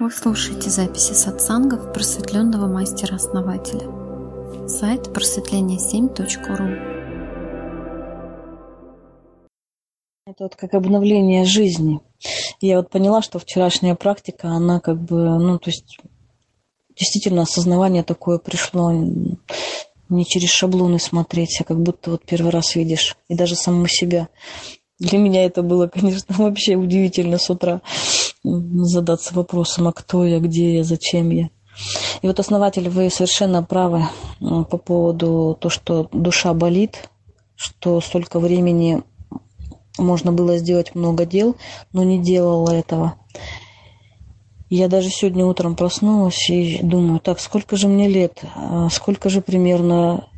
Вы слушаете записи сатсангов просветленного мастера-основателя. Сайт просветление7.ру Это вот как обновление жизни. Я вот поняла, что вчерашняя практика, она как бы, ну, то есть действительно осознавание такое пришло не через шаблоны смотреть, а как будто вот первый раз видишь, и даже самого себя. Для меня это было, конечно, вообще удивительно с утра задаться вопросом, а кто я, где я, зачем я. И вот основатель, вы совершенно правы по поводу того, что душа болит, что столько времени можно было сделать много дел, но не делала этого. Я даже сегодня утром проснулась и думаю, так, сколько же мне лет, а сколько же примерно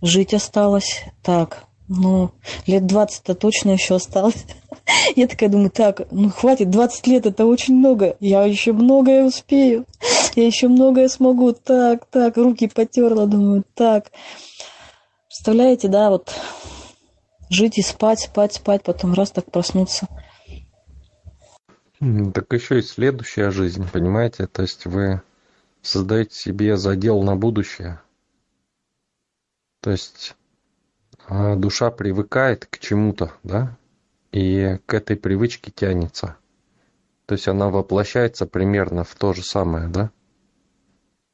жить осталось? Так, ну, лет 20-то точно еще осталось. Я такая думаю, так, ну хватит, 20 лет это очень много. Я еще многое успею. Я еще многое смогу. Так, так, руки потерла, думаю, так. Представляете, да, вот жить и спать, спать, спать, потом раз так проснуться. Так еще и следующая жизнь, понимаете? То есть вы создаете себе задел на будущее. То есть душа привыкает к чему-то, да, и к этой привычке тянется. То есть она воплощается примерно в то же самое, да.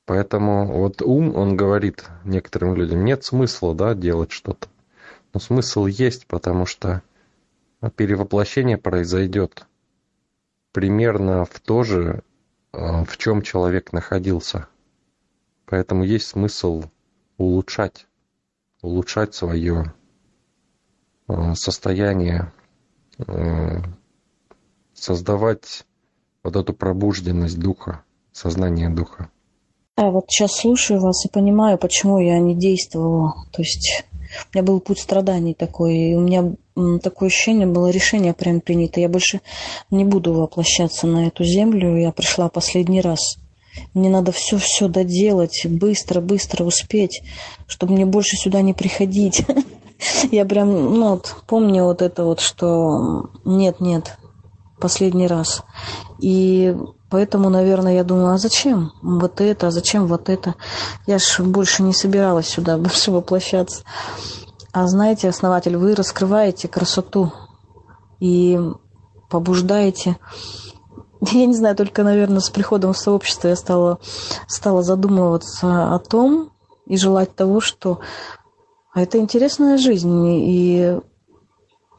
Поэтому вот ум, он говорит некоторым людям, нет смысла, да, делать что-то. Но смысл есть, потому что перевоплощение произойдет примерно в то же, а, в чем человек находился. Поэтому есть смысл улучшать улучшать свое э, состояние, э, создавать вот эту пробужденность духа, сознание духа. А вот сейчас слушаю вас и понимаю, почему я не действовала. То есть у меня был путь страданий такой, и у меня такое ощущение было, решение прям принято. Я больше не буду воплощаться на эту землю. Я пришла последний раз. Мне надо все-все доделать, быстро-быстро успеть, чтобы мне больше сюда не приходить. Я прям, ну вот, помню вот это вот, что нет-нет, последний раз. И поэтому, наверное, я думаю, а зачем вот это, а зачем вот это? Я ж больше не собиралась сюда больше воплощаться. А знаете, основатель, вы раскрываете красоту и побуждаете я не знаю, только, наверное, с приходом в сообщество я стала, стала задумываться о том и желать того, что а это интересная жизнь, и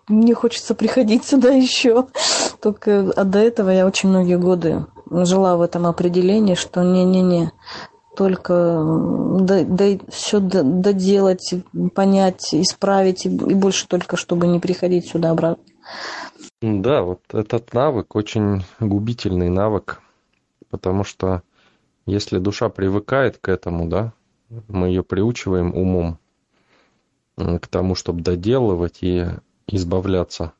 мне хочется приходить сюда еще. Только а до этого я очень многие годы жила в этом определении, что не-не-не, только до, до, все доделать, понять, исправить, и больше только, чтобы не приходить сюда обратно. Да, вот этот навык очень губительный навык, потому что если душа привыкает к этому, да, мы ее приучиваем умом к тому, чтобы доделывать и избавляться,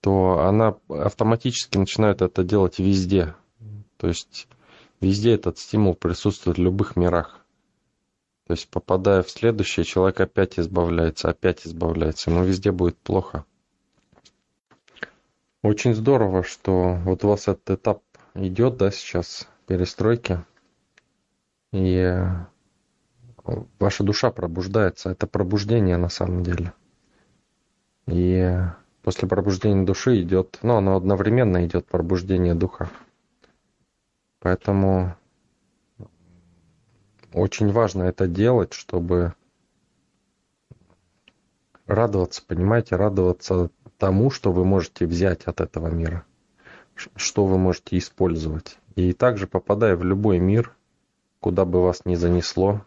то она автоматически начинает это делать везде. То есть везде этот стимул присутствует в любых мирах. То есть попадая в следующее, человек опять избавляется, опять избавляется. Ему везде будет плохо. Очень здорово, что вот у вас этот этап идет, да, сейчас перестройки, и э, ваша душа пробуждается. Это пробуждение на самом деле. И после пробуждения души идет, ну, оно одновременно идет пробуждение духа. Поэтому очень важно это делать, чтобы радоваться, понимаете, радоваться тому, что вы можете взять от этого мира, что вы можете использовать. И также, попадая в любой мир, куда бы вас ни занесло,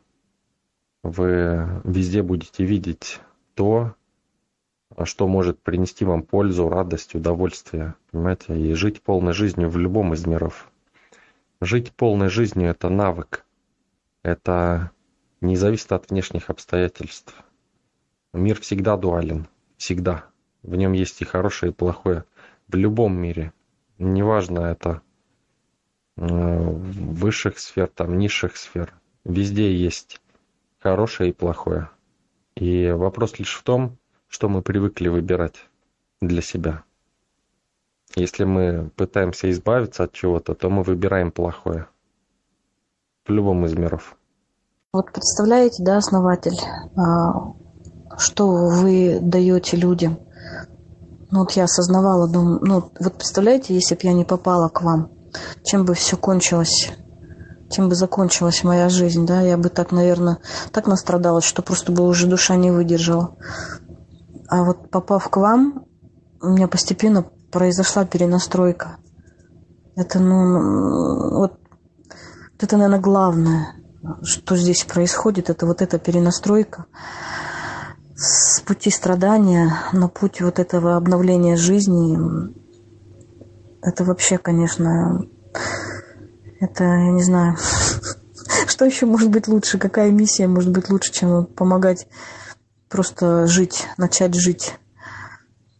вы везде будете видеть то, что может принести вам пользу, радость, удовольствие, понимаете, и жить полной жизнью в любом из миров. Жить полной жизнью – это навык, это не зависит от внешних обстоятельств. Мир всегда дуален, всегда. В нем есть и хорошее, и плохое. В любом мире. Неважно это э, высших сфер, там низших сфер. Везде есть хорошее и плохое. И вопрос лишь в том, что мы привыкли выбирать для себя. Если мы пытаемся избавиться от чего-то, то мы выбираем плохое. В любом из миров. Вот представляете, да, основатель, а, что вы даете людям? Ну вот я осознавала, думаю, ну вот представляете, если бы я не попала к вам, чем бы все кончилось? Чем бы закончилась моя жизнь, да? Я бы так, наверное, так настрадалась, что просто бы уже душа не выдержала. А вот попав к вам, у меня постепенно произошла перенастройка. Это, ну, вот это, наверное, главное, что здесь происходит, это вот эта перенастройка с пути страдания на путь вот этого обновления жизни. Это вообще, конечно, это, я не знаю, что еще может быть лучше, какая миссия может быть лучше, чем помогать просто жить, начать жить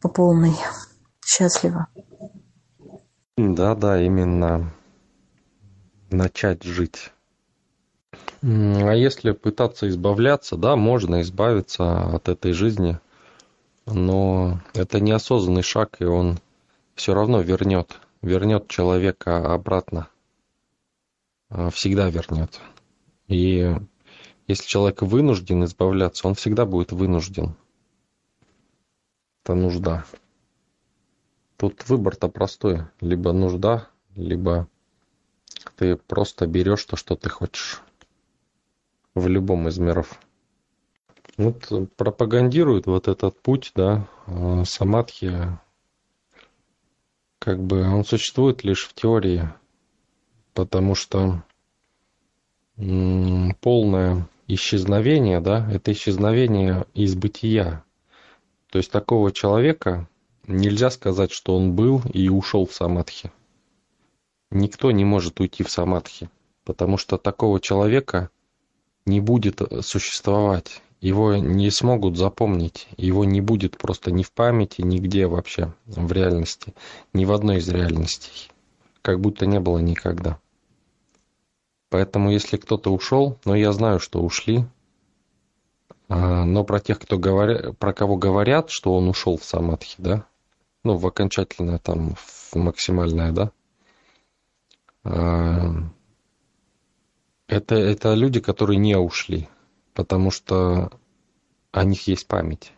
по полной, счастливо. Да, да, именно начать жить. А если пытаться избавляться, да, можно избавиться от этой жизни, но это неосознанный шаг, и он все равно вернет, вернет человека обратно. А, всегда вернет. И если человек вынужден избавляться, он всегда будет вынужден. Это нужда. Тут выбор-то простой. Либо нужда, либо ты просто берешь то, что ты хочешь. В любом из миров. Вот пропагандирует вот этот путь, да, а, самадхи, как бы он существует лишь в теории, потому что полное исчезновение, да, это исчезновение из бытия. То есть такого человека нельзя сказать, что он был и ушел в самадхи. Никто не может уйти в самадхи, потому что такого человека не будет существовать. Его не смогут запомнить, его не будет просто ни в памяти, нигде вообще в реальности, ни в одной из реальностей, как будто не было никогда. Поэтому если кто-то ушел, но я знаю, что ушли, а, но про тех, кто говоря, про кого говорят, что он ушел в самадхи, да, ну, в окончательное там, в максимальное, да, это, это люди, которые не ушли, потому что о них есть память.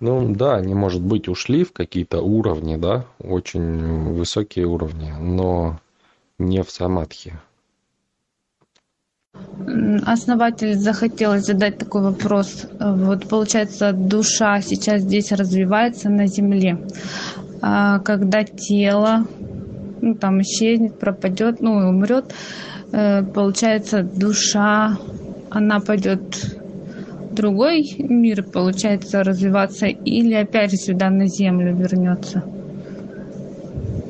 Ну да, они, может быть, ушли в какие-то уровни, да, очень высокие уровни, но не в самадхи. Основатель захотелось задать такой вопрос. Вот получается, душа сейчас здесь развивается на Земле. А когда тело ну, там исчезнет, пропадет, ну, умрет, э, получается, душа, она пойдет другой мир, получается, развиваться, или опять же сюда на Землю вернется,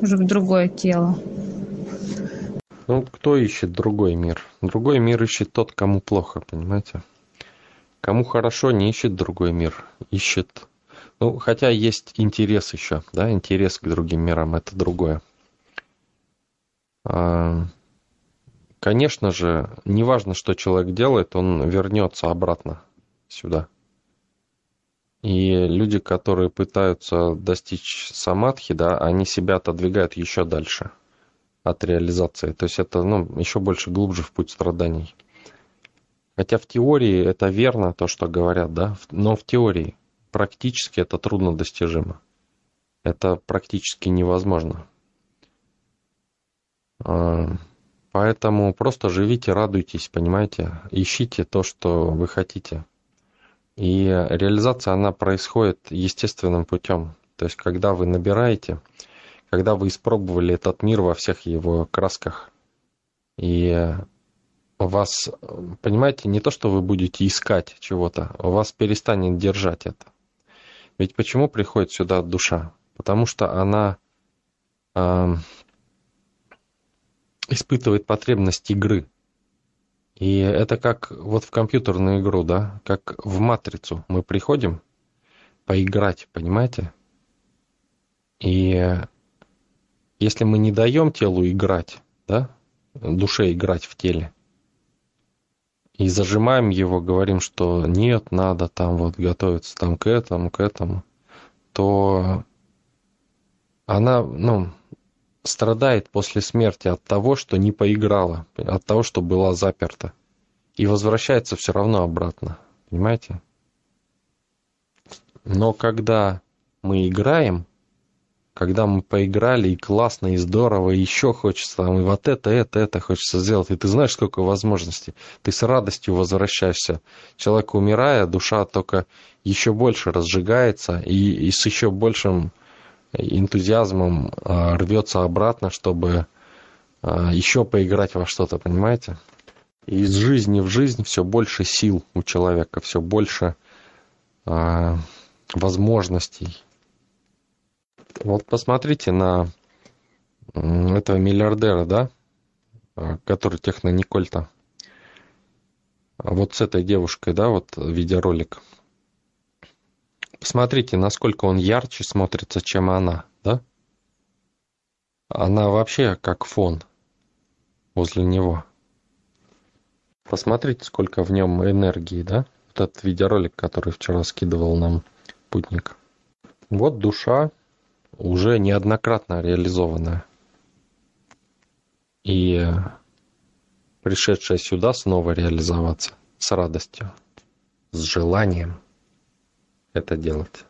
уже в другое тело. Ну, кто ищет другой мир? Другой мир ищет тот, кому плохо, понимаете? Кому хорошо, не ищет другой мир. Ищет... Ну, хотя есть интерес еще, да, интерес к другим мирам, это другое. А, конечно же, неважно, что человек делает, он вернется обратно сюда. И люди, которые пытаются достичь самадхи, да, они себя отодвигают еще дальше – от реализации. То есть это ну, еще больше глубже в путь страданий. Хотя в теории это верно, то, что говорят, да, но в теории практически это трудно достижимо. Это практически невозможно. Поэтому просто живите, радуйтесь, понимаете, ищите то, что вы хотите. И реализация, она происходит естественным путем. То есть, когда вы набираете, когда вы испробовали этот мир во всех его красках. И вас, понимаете, не то, что вы будете искать чего-то, у вас перестанет держать это. Ведь почему приходит сюда душа? Потому что она э, испытывает потребность игры. И это как вот в компьютерную игру, да, как в матрицу. Мы приходим поиграть, понимаете? И если мы не даем телу играть, да, душе играть в теле, и зажимаем его, говорим, что нет, надо там вот готовиться там к этому, к этому, то она, ну, страдает после смерти от того, что не поиграла, от того, что была заперта. И возвращается все равно обратно. Понимаете? Но когда мы играем, когда мы поиграли, и классно, и здорово, и еще хочется, и вот это, это, это хочется сделать, и ты знаешь, сколько возможностей, ты с радостью возвращаешься. Человек, умирая, душа только еще больше разжигается, и, и с еще большим энтузиазмом а, рвется обратно, чтобы а, еще поиграть во что-то, понимаете? Из жизни в жизнь все больше сил у человека, все больше а, возможностей. Вот посмотрите на этого миллиардера, да, который техно Никольта. Вот с этой девушкой, да, вот видеоролик. Посмотрите, насколько он ярче смотрится, чем она, да? Она вообще как фон возле него. Посмотрите, сколько в нем энергии, да? Вот этот видеоролик, который вчера скидывал нам путник. Вот душа уже неоднократно реализованная. И пришедшая сюда снова реализоваться с радостью, с желанием это делать.